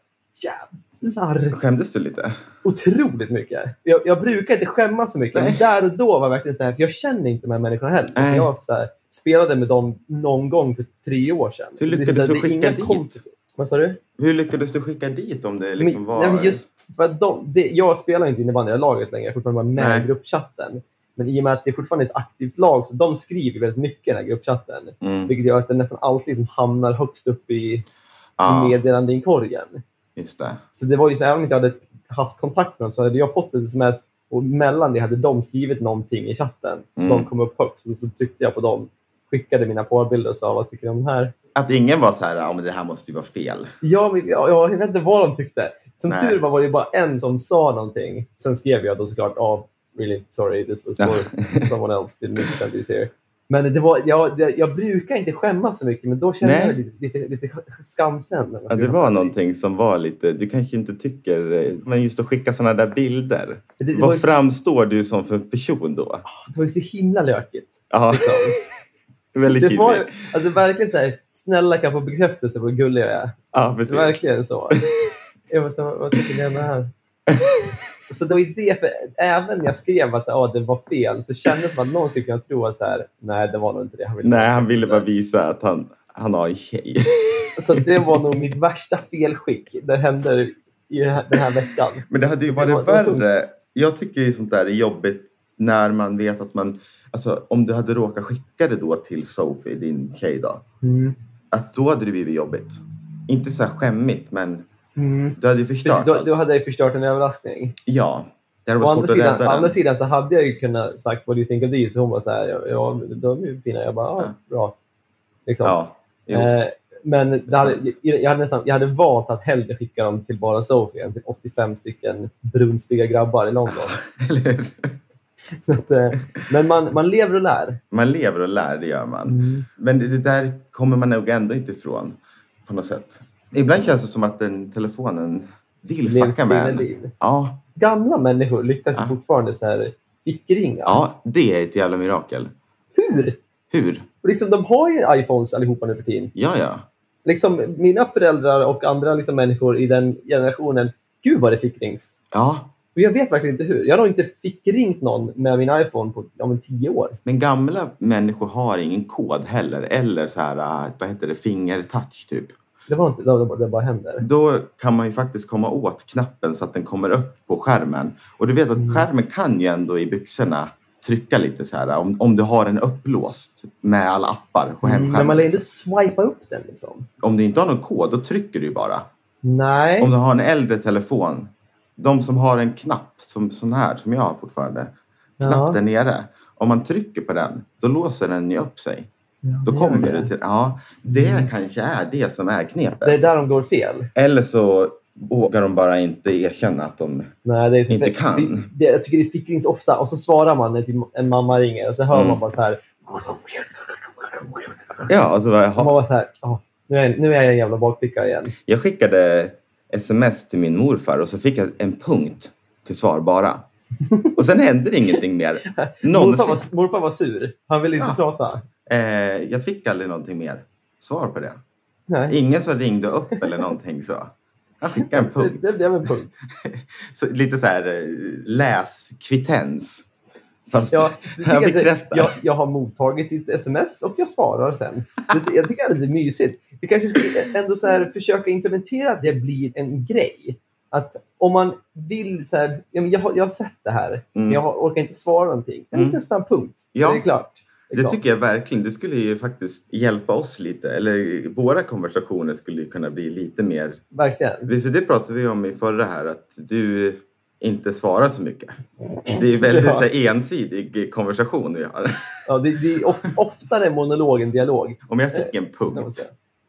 jävlar. Skämdes du lite? Otroligt mycket. Jag, jag brukar inte skämmas så mycket. Nej. Men där och då var det verkligen så här, jag känner inte de här människorna heller. Nej. Jag så här, spelade med dem någon gång för tre år sedan. Hur lyckades du skicka dit? kompisar. Vad sa du? Hur lyckades du skicka dit om det liksom men, var... nej, men just för de, det, jag spelar inte innebandy i laget längre. Jag är fortfarande bara med i gruppchatten. Men i och med att det är fortfarande ett aktivt lag så de skriver väldigt mycket i den här gruppchatten. Mm. Vilket gör att den nästan alltid liksom hamnar högst upp i, Ja, i meddelandeinkorgen. just det. Så det var så, även om jag inte hade haft kontakt med dem så hade jag fått ett sms och mellan det hade de skrivit någonting i chatten. Så Mm. de kom upp högst och så tryckte jag på dem. Skickade mina parbilder och sa vad tycker du om de här? Att ingen var så här, ja men det här måste ju vara fel. Ja, men, ja, ja, jag vet inte vad de tyckte. Som Nej. tur var var det bara en som sa någonting. Sen skrev jag då såklart oh, really sorry this was for someone else didn't send this here. Men det var, jag, jag, jag brukar inte skämmas så mycket men då kände Nej. jag lite, lite, lite skamsen. Ja, det var någonting. som var lite, du kanske inte tycker, men just att skicka sådana där bilder. Det, det, Vad framstår du som för person då? det var ju så himla lökigt. Ja, Liksom. väldigt Det var alltså verkligen så här, snälla kan få bekräftelse på hur gullig jag är. Ja, precis. Verkligen så. Jag var så vad tycker ni om det här? Så det var ju det, för även när jag skrev att "Ah, det var fel så kändes det som att någon skulle kunna tro att så här, nej det var nog inte det. Han ville Nej, han ville bara bekräftelse." visa att han, han har en tjej. Så det var nog mitt värsta felskick. Det hände i den här, veckan. Men det hade ju Det var- varit det var värre. Jag tycker ju sånt där är jobbigt när man vet att man... Alltså om du hade råkat skicka det då till Sophie, din tjej då. Att då hade det blivit jobbigt. Inte så här skämmigt, men Mm. du hade ju Precis, förstört då, allt. då hade jag förstört en överraskning. Ja. Det hade Å varit andra, svårt att sidan, rädda å andra sidan så hade jag ju kunnat sagt what do you think of these? Så hon var så här, ja, de är ju fina. Jag bara, ja, Ja. bra. Liksom. Ja. Eh, men hade, jag, hade nästan, jag hade valt att hellre skicka dem till bara Sofie än till 85 stycken brunstiga grabbar i London. så att, eh, men man, man lever och lär. Man lever och lär, det gör man. Men det det där kommer man nog ändå inte ifrån på något sätt. Ibland känns det som att den telefonen vill Lever fucka med en. Ja, Gamla människor lyckas Ja. fortfarande så här fickringa. ja, det är ett jävla mirakel. Hur? Hur? Och liksom, de har ju iPhones allihopa nu för tiden. Ja, ja. Liksom, mina föräldrar och andra liksom, människor i den generationen, gud vad det fickrings. Ja, Och jag vet verkligen inte hur. Jag har nog inte fickringt någon med min iPhone på ja, men tio år. men gamla människor har ingen kod heller. Eller så här, äh, vad heter det, fingertouch typ. Det var inte, det, det bara händer. Då kan man ju faktiskt komma åt knappen så att den kommer upp på skärmen. Och du vet att Mm. skärmen kan ju ändå i byxorna trycka lite så här om, om du har den upplåst med alla appar på Mm, hemskärmen. men man lär inte swipa upp den liksom. Om du inte har någon kod, då trycker du ju bara. Nej. Om du har en äldre telefon, de som har en knapp som sån här som jag har fortfarande, knapp Ja. där nere. Om man trycker på den, då låser den ju upp sig. Ja, Då kommer du till... Ja, det Mm. kanske är det som är knepet. Det är där de går fel. Eller så vågar de bara inte erkänna att de... Nej, så Inte kan. Det, jag tycker det finns ofta och så svarar man när typ en mamma ringer och så hör Mm. man bara så här. Ja, alltså, vad jag, Och man bara så här. "Ah, nu, är jag, nu är jag i en jävla bakficka igen. jag skickade sms till min morfar och så fick jag en punkt till svar bara. Och sen hände det ingenting mer. Morfar Någonsin. var, morfar var sur. Han ville inte Ja. prata. Eh, jag fick aldrig någonting mer svar på det. Nej. Ingen som ringde upp eller någonting så. Jag fick en Det, punkt. det blev en punkt. Så, lite så här eh, läskvittens. Fast Ja, jag det- bekräftar. jag, jag har mottagit ditt sms och jag svarar sen. Det, jag tycker det är lite mysigt. Vi kanske skulle ändå så här försöka implementera att det blir en grej. Att om man vill så här, ja, men jag, har, jag har sett det här, men Mm. jag har, orkar inte svara någonting. En Mm. liten snabb punkt. Ja. Så är det klart. Det tycker jag verkligen. Det skulle ju faktiskt hjälpa oss lite. Eller våra konversationer skulle kunna bli lite mer... Verkligen. För det pratade vi om i förra här, att du inte svarar så mycket. Det är väldigt Ja. här, ensidig konversation vi har. Ja, det, det är of, oftare monolog än dialog. Om jag fick en man punkt.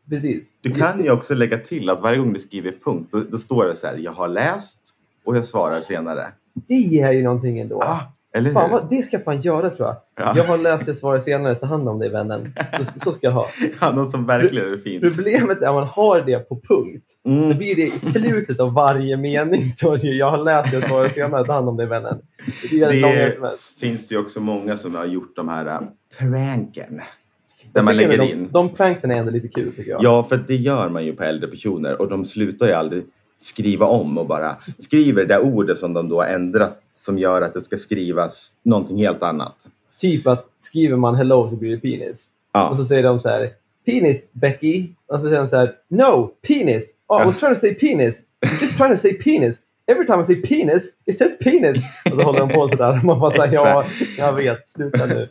Precis. Du kan ju också lägga till att varje gång du skriver punkt, då, då står det så här, jag har läst och jag svarar senare. Det ger ju någonting ändå. Ah, eller Fan, vad, det ska jag fan göra tror jag. Ja. Jag har läst det svaret senare. Ta hand om dig vännen. Så, så ska jag ha. Ja, något som verkligen är fint. Problemet är att man har det på punkt. Då Mm. blir det i slutet av varje mening ju, jag har läst det svaret senare. Ta hand om dig vännen. Det blir Det- sms. finns det ju också många som har gjort de här äh, pranken. Där Jag man lägger ändå in. De, de pranksen är ändå lite kul tycker jag. Ja, för det gör man ju på äldre personer och de slutar ju aldrig skriva om och bara skriver det ordet som de då har ändrat som gör att det ska skrivas någonting helt annat. Typ att skriver man hello så blir det penis. Och Ja, så säger de så här penis Becky. Och så säger de så här no penis. Oh, I was trying to say penis. I'm just trying to say penis. Every time I say penis, it says penis. Och så håller de på sådär. Man bara säger ja, jag vet. Sluta nu.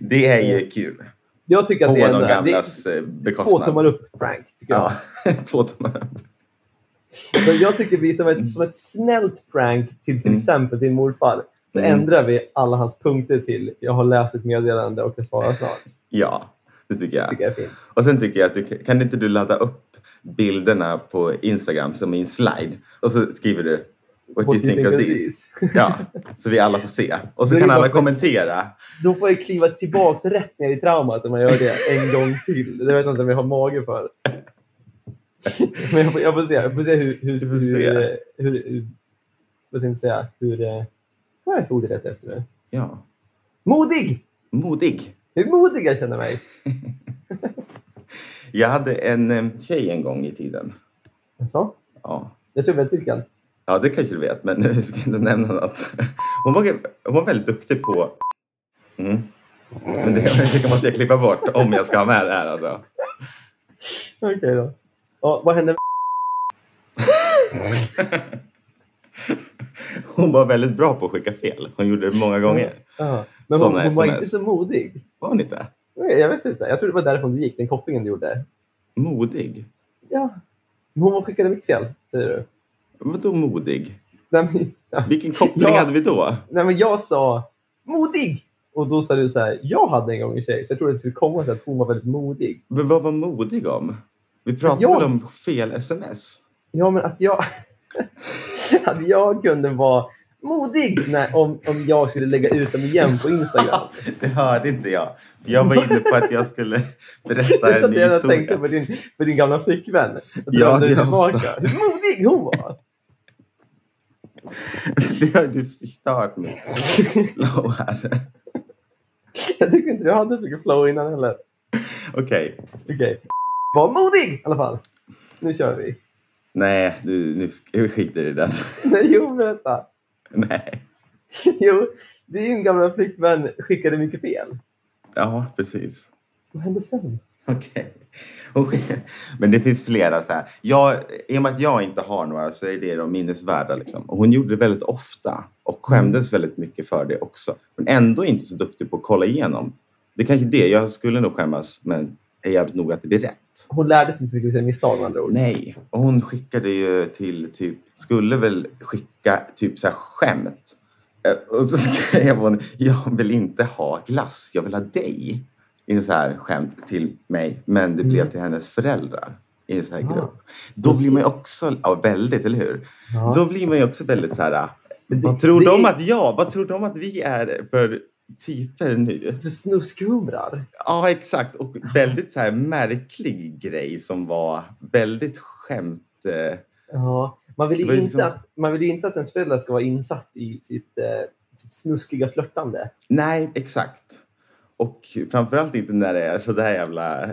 det är ju kul. Jag tycker På att det är, de en, det gamlas eh, är två bekostnad. tummar upp prank. Tycker jag. Ja, två tummar upp. Så jag tycker vi som ett, som ett snällt prank till till Mm. exempel din morfar så Mm. ändrar vi alla hans punkter till jag har läst ett meddelande och jag svarar snart. Ja, det tycker jag. tycker jag är fint. Och sen tycker jag att du, kan inte du ladda upp bilderna på Instagram som i en slide och så skriver du What, do you think, of this? Ja, så vi alla får se. Och så Då kan det alla kommentera. Då får jag kliva tillbaka rätt ner i traumat om jag gör det en gång till. Det vet jag inte om jag har mage för. Men jag får, jag får se, jag får se hur... hur, får hur, se. hur, hur, vad tänkte jag säga? Hur, eh, vad är det för ord jag letar efter nu? Ja, Modig! modig. Hur modig jag känner mig. Jag hade en eh, tjej en gång i tiden. Alltså, Ja, jag tror väldigt lyckad. ja det kanske du vet, men nu ska jag inte nämna något. Hon var, hon var väldigt duktig på... Mm. Men det, det måste jag klippa bort om jag ska ha med det här alltså. Okej då. Ja, vad hände? Hon var väldigt bra på att skicka fel. Hon gjorde det många gånger. Ja. Men hon, Såna hon var SMS. inte så modig. Var hon inte? Nej, Jag vet inte. Jag tror det var därifrån du gick, den kopplingen du gjorde. Modig? Ja. Hon skickade mycket fel, säger du. Vadå modig? Nej, men, ja. Vilken koppling Ja. hade vi då? Nej, men jag sa modig! Och då sa du så här, jag hade en gång en tjej, så jag trodde att det skulle komma till att hon var väldigt modig. Men vad var modig om? Vi pratade Jag- väl om fel sms? Ja, men att jag, att jag kunde vara modig när, om, om jag skulle lägga ut dem igen på Instagram. Det hörde inte jag. Jag var inne på att jag skulle berätta en ny jag historia. tänkte på din, på din gamla flickvän. Ja, det tillbaka. ofta. Hur modig hon var! Det har du stört mitt flow här. Jag tyckte inte du hade så mycket flow innan heller. Okej. Okej. Var modig i alla fall. Nu kör vi. Nej, du, nu vi skiter i den. Nej, jo, berätta. Nej. Jo, din gamla flickvän skickade mycket fel. Ja, precis. Vad hände sen? Okej. Okej. Men det finns flera så här. Jag, I och med att jag inte har några så är det de minnesvärda. Liksom. Och hon gjorde det väldigt ofta och skämdes väldigt mycket för det också. Men ändå inte så duktig på att kolla igenom. Det är kanske det. Jag skulle nog skämmas men är jävligt noga att det blir rätt. Hon lärde sig inte mycket av sina misstag med andra ord. Nej, och hon skickade ju till typ, skulle väl skicka typ så här skämt. Eh, Och så skrev hon, jag vill inte ha glass, jag vill ha dig. I en så här skämt till mig, men det blev Mm. till hennes föräldrar i en så här Ah, grupp. Då blir man ju också, ja väldigt, eller hur? Ja. Då blir man ju också väldigt så här, det- vad tror det de att jag, vad tror de att vi är för typer nu? För snuskhumrar. Ja, exakt. Och väldigt så här märklig grej som var väldigt skämt... Eh, Ja. Man vill, ju inte liksom- att, man vill ju inte att ens föräldrar ska vara insatt i sitt, eh, sitt snuskiga flörtande. nej, exakt. Och framförallt inte när det är så där jävla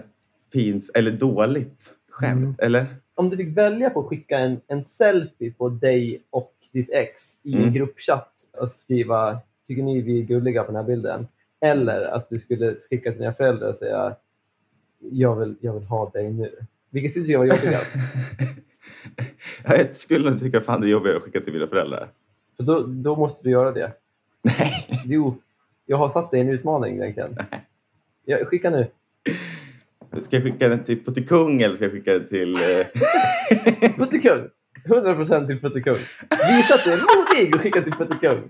pins eller dåligt skämt. Mm. Eller? Om du fick välja på att skicka en, en selfie på dig och ditt ex i en Mm. gruppchatt och skriva “Tycker ni vi är gulliga på den här bilden?” eller att du skulle skicka till dina föräldrar och säga “Jag vill, jag vill ha dig nu”. Vilket skulle du tycka var jobbigast? Ja, Jag skulle nog tycka fan det är jobbigare att skicka till mina föräldrar. För då, då måste du göra det. Nej. Jo, jag har satt dig i en utmaning egentligen. Jag, skicka nu. Ska jag skicka den till Puttikung eller ska jag skicka den till... Eh... Puttikung! 100% till Puttikung. Visa att du är modig och skicka till Puttikung.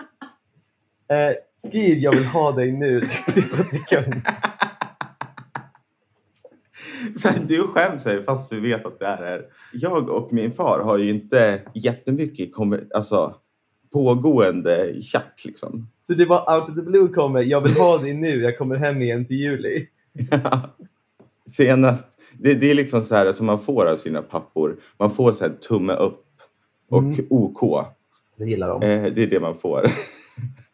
Eh, skriv “Jag vill ha dig nu” till Puttikung. Så här, du skäms här fast du vet att det här är... Jag och min far har ju inte jättemycket kommer, alltså, pågående chatt liksom. Så det var out of the blue kommer “Jag vill ha dig nu, jag kommer hem igen till juli”. Senast, det, det är liksom så här som man får av sina pappor. Man får så här tumme upp och Mm. OK. Det gillar de. Eh, det är det man får.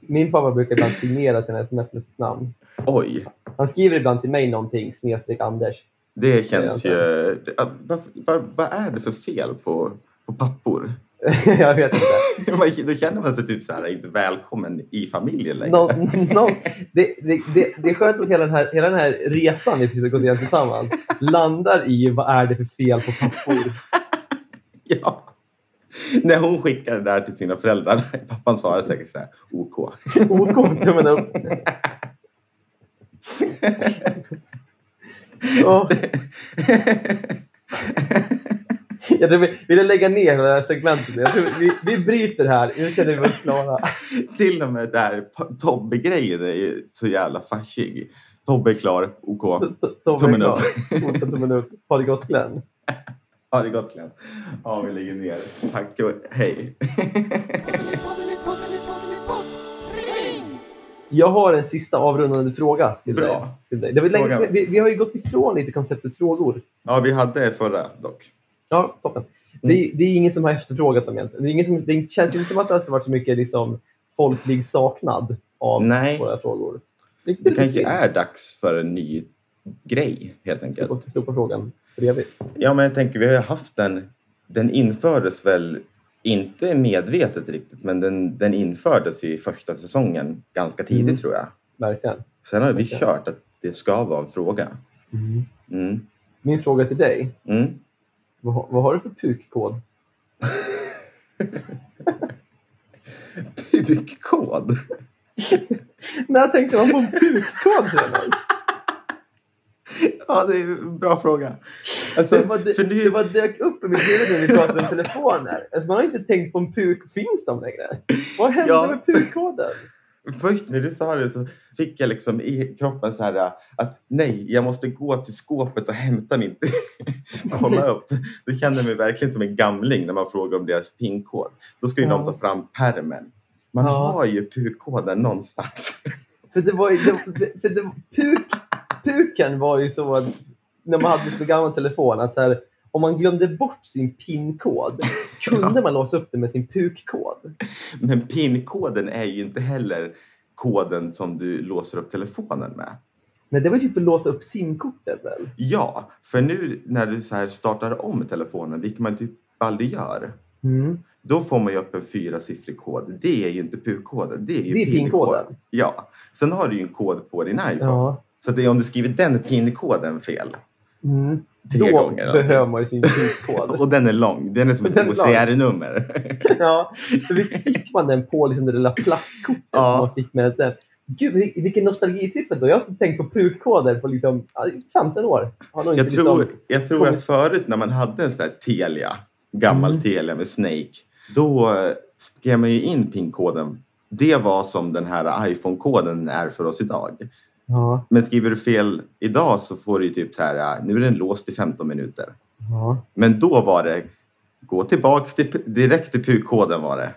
Min pappa brukar ibland signera sina sms med sitt namn. Oj, Han skriver ibland till mig någonting, snedstreck Anders. det känns ju... Vad, vad, vad är det för fel på, på pappor? jag vet inte. Då känner man sig typ så här inte välkommen i familjen längre. Nå, nå, det, det, det, det är skönt att hela den, här, hela den här resan vi precis har gått igenom tillsammans landar i vad är det för fel på pappor. Ja. När hon skickar det där till sina föräldrar, pappan svarar säkert så här, OK. OK, tummen upp. Åh, jag tror vi ville lägga ner hela det här segmentet. Jag tror vi, vi bryter här. Nu känner vi oss klara. Till och med där Tobbe-grejen är ju så jävla fashig. Tobbe är klar, OK. Tobbe är Tummen upp. Tummen upp. Ha det gott Glenn. Ha det gott Glenn. Ja, vi lägger ner. Tack och hej. Jag har en sista avrundande fråga till Bra. dig. Till dig. Det var länge sedan, vi, vi har ju gått ifrån lite konceptet frågor. Ja, vi hade förra dock. Ja, toppen. Det, är, det är ingen som har efterfrågat dem egentligen. Det, är ingen som, det känns inte som att det har varit så mycket liksom, folklig saknad av Nej. våra frågor. Det lite kanske är dags för en ny grej helt enkelt. Slopa, slopa frågan för evigt. Ja, men jag tänker vi har ju haft den. Den infördes väl inte medvetet riktigt, men den, den infördes i första säsongen ganska tidigt Mm. tror jag. Verkligen. Sen har vi Okej. kört att det ska vara en fråga. Mm. Min fråga till dig. Mm. Vad, vad har du för pukkod? Pukkod? När tänkte man på en pukkod senast? Ja, det är en bra fråga. Alltså, det, bara, för nu- det bara dök upp i mitt huvud när vi pratade om telefoner. Alltså, man har inte tänkt på en puk. Finns de längre? Vad hände Ja. med pukkoden? Först när du sa det så fick jag liksom i kroppen så här att nej, jag måste gå till skåpet och hämta min kolla upp. Då kände jag mig verkligen som en gamling när man frågar om deras pinkod. Då ska ju Ja. någon ta fram pärmen. Man Ja. har ju pukkoden någonstans. För det var för det, puk, puken var ju så att när man hade så gammal telefon att så här, om man glömde bort sin pinkod kunde man låsa upp det med sin pukkod. Men pinkoden är ju inte heller koden som du låser upp telefonen med. Men det var typ för att låsa upp simkortet väl? Ja, för nu när du så här startar om telefonen, vilket man typ aldrig gör, Mm. då får man ju upp en fyrasiffrig kod. Det är ju inte PUK-koden, det är ju Det är. PIN-koden. Ja, sen har du ju en kod på din iPhone. Ja. Så det är om du skriver den PIN-koden fel, Mm. tre Då gånger. behöver man ju sin pukkod. Och den är lång, den är som ett. OCR-nummer. ja, för visst fick man den på liksom det lilla plastkortet Ja. som man fick med den. Gud, vil- vilken nostalgitripp ändå. Jag har inte tänkt på pukkoder på liksom, ja, 15 år. Har nog Jag inte tror, liksom, jag tror kommit- att förut när man hade en sån här Telia, gammal Mm. Telia med Snake, då skrev man ju in PIN-koden. Det var som den här iPhone-koden är för oss idag. Ja, Men skriver du fel idag så får du ju typ så här, äh, nu är den låst i 15 minuter. ja. Men då var det, gå tillbaks till, direkt till PUK-koden var det.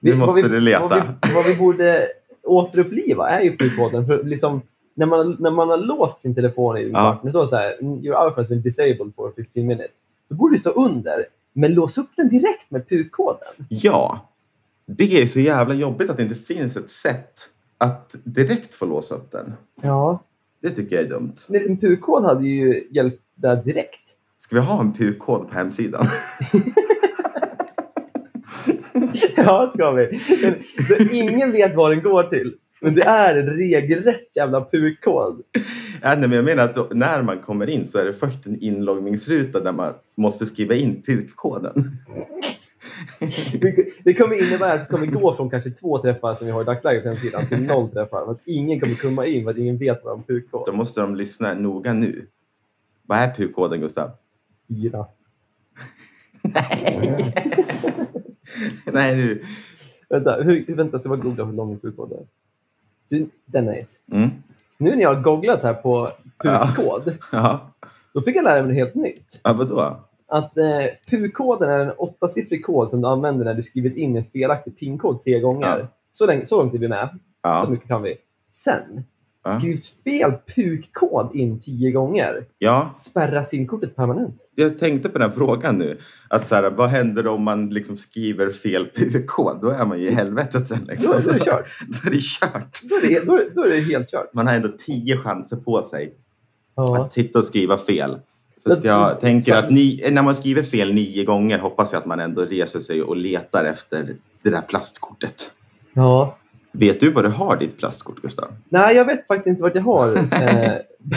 Nu Vi- måste vi, du leta. Vad vi, vad vi borde återuppliva är ju pukkoden. För liksom, när, man, när man har låst sin telefon i Ja. ja. det står så här, your iPhone has been disabled for 15 minutes. Då borde det stå under, men lås upp den direkt med pukkoden. Ja, det är så jävla jobbigt att det inte finns ett sätt att direkt få låsa upp den. Ja. Det tycker jag är dumt. En pukkod hade ju hjälpt där direkt. Ska vi ha en PUK-kod på hemsidan? Ja, ska vi. Men, ingen vet vad den går till. Men det är en regelrätt jävla pukkod. Ja, nej, men jag menar att då, när man kommer in så är det först en inloggningsruta där man måste skriva in PUK-koden. Det- kommer innebära att vi kommer gå från kanske två träffar som vi har i dagsläget på hemsidan till noll träffar. För att ingen kommer komma in för att ingen vet vad en pukkod Då måste de lyssna noga nu. Vad är PUK-koden, Gustav? Fyra. Nej, nu. Vänta, hur, vänta, ska jag googla hur lång pukkod är. Du, Dennis, Mm. nu när jag har googlat här på pukkod, Ja. då fick jag lära mig något helt nytt. ja, vadå? Att eh, PUK-koden är en åttasiffrig kod som du använder när du skrivit in en felaktig PIN-kod tre gånger. Ja. Så, länge, så långt är vi med. Så Ja. mycket kan vi. Sen Ja. skrivs fel PUK-kod in tio gånger. ja, Spärras simkortet permanent. jag tänkte på den här frågan nu. Att så här, vad händer om man liksom skriver fel PUK-kod? Då är man ju i helvetet sen. Liksom. Då, då är det kört. Då är det kört. Då är det, då, är- då är det helt kört. Man har ändå tio chanser på sig att sitta och skriva fel. Så Jag jag tänker att ni, när man skriver fel nio gånger hoppas jag att man ändå reser sig och letar efter det där plastkortet. ja. Vet du vad du har ditt plastkort, Gustav? Nej, jag vet faktiskt inte vart jag har eh,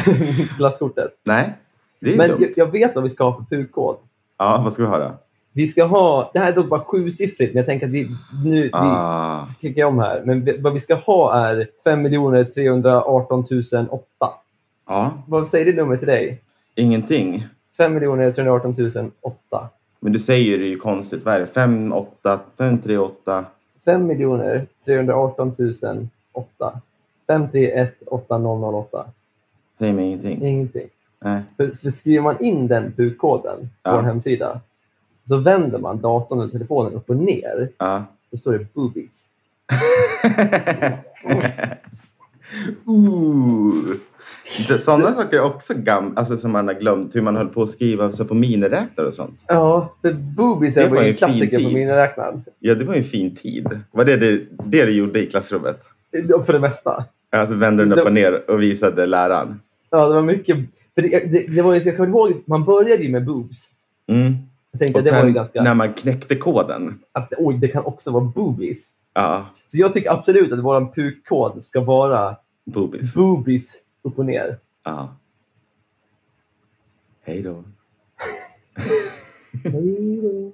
plastkortet. Nej, det är Men dumt. jag, jag vet vad vi ska ha för PUK-kod. Ja, vad ska vi ha då? Vi ska ha, det här är dock bara sjusiffrigt, men jag tänker att vi nu vi, Ah, tänker jag om här. Men vi, vad vi ska ha är 5 318 008. ja, Vad säger det numret till dig? Ingenting. 5 318 008. Men du säger det ju konstigt. Vad är det? 5, 8, 5, 3, 8. 5 318 008. 531 8008. Säger mig ingenting. Ingenting. Nej. För, för skriver man in den PUK-koden på Ja. en hemsida så vänder man datorn eller telefonen upp och ner. Ja. Då står det boobies. Ooh. Sådana saker är också gamla, alltså som man har glömt hur man höll på att skriva så på miniräknare och sånt. Ja, för boobies Det var ju en klassiker på miniräknaren. Ja, det var ju en fin tid. Var det det, det du gjorde i klassrummet? Ja, För det mesta. Alltså vände den upp och ner och visade läraren. Ja, det var mycket. För det, det, det var ju, jag kommer ihåg, man började ju med boobs. Mm. Jag tänkte Och det var ju sen ganska... när man knäckte koden. Att, oj, det kan också vara boobies. Ja, Så jag tycker absolut att vår PUK-kod ska vara boobies. boobies upp och ner. Ja. Hej då. Hej då.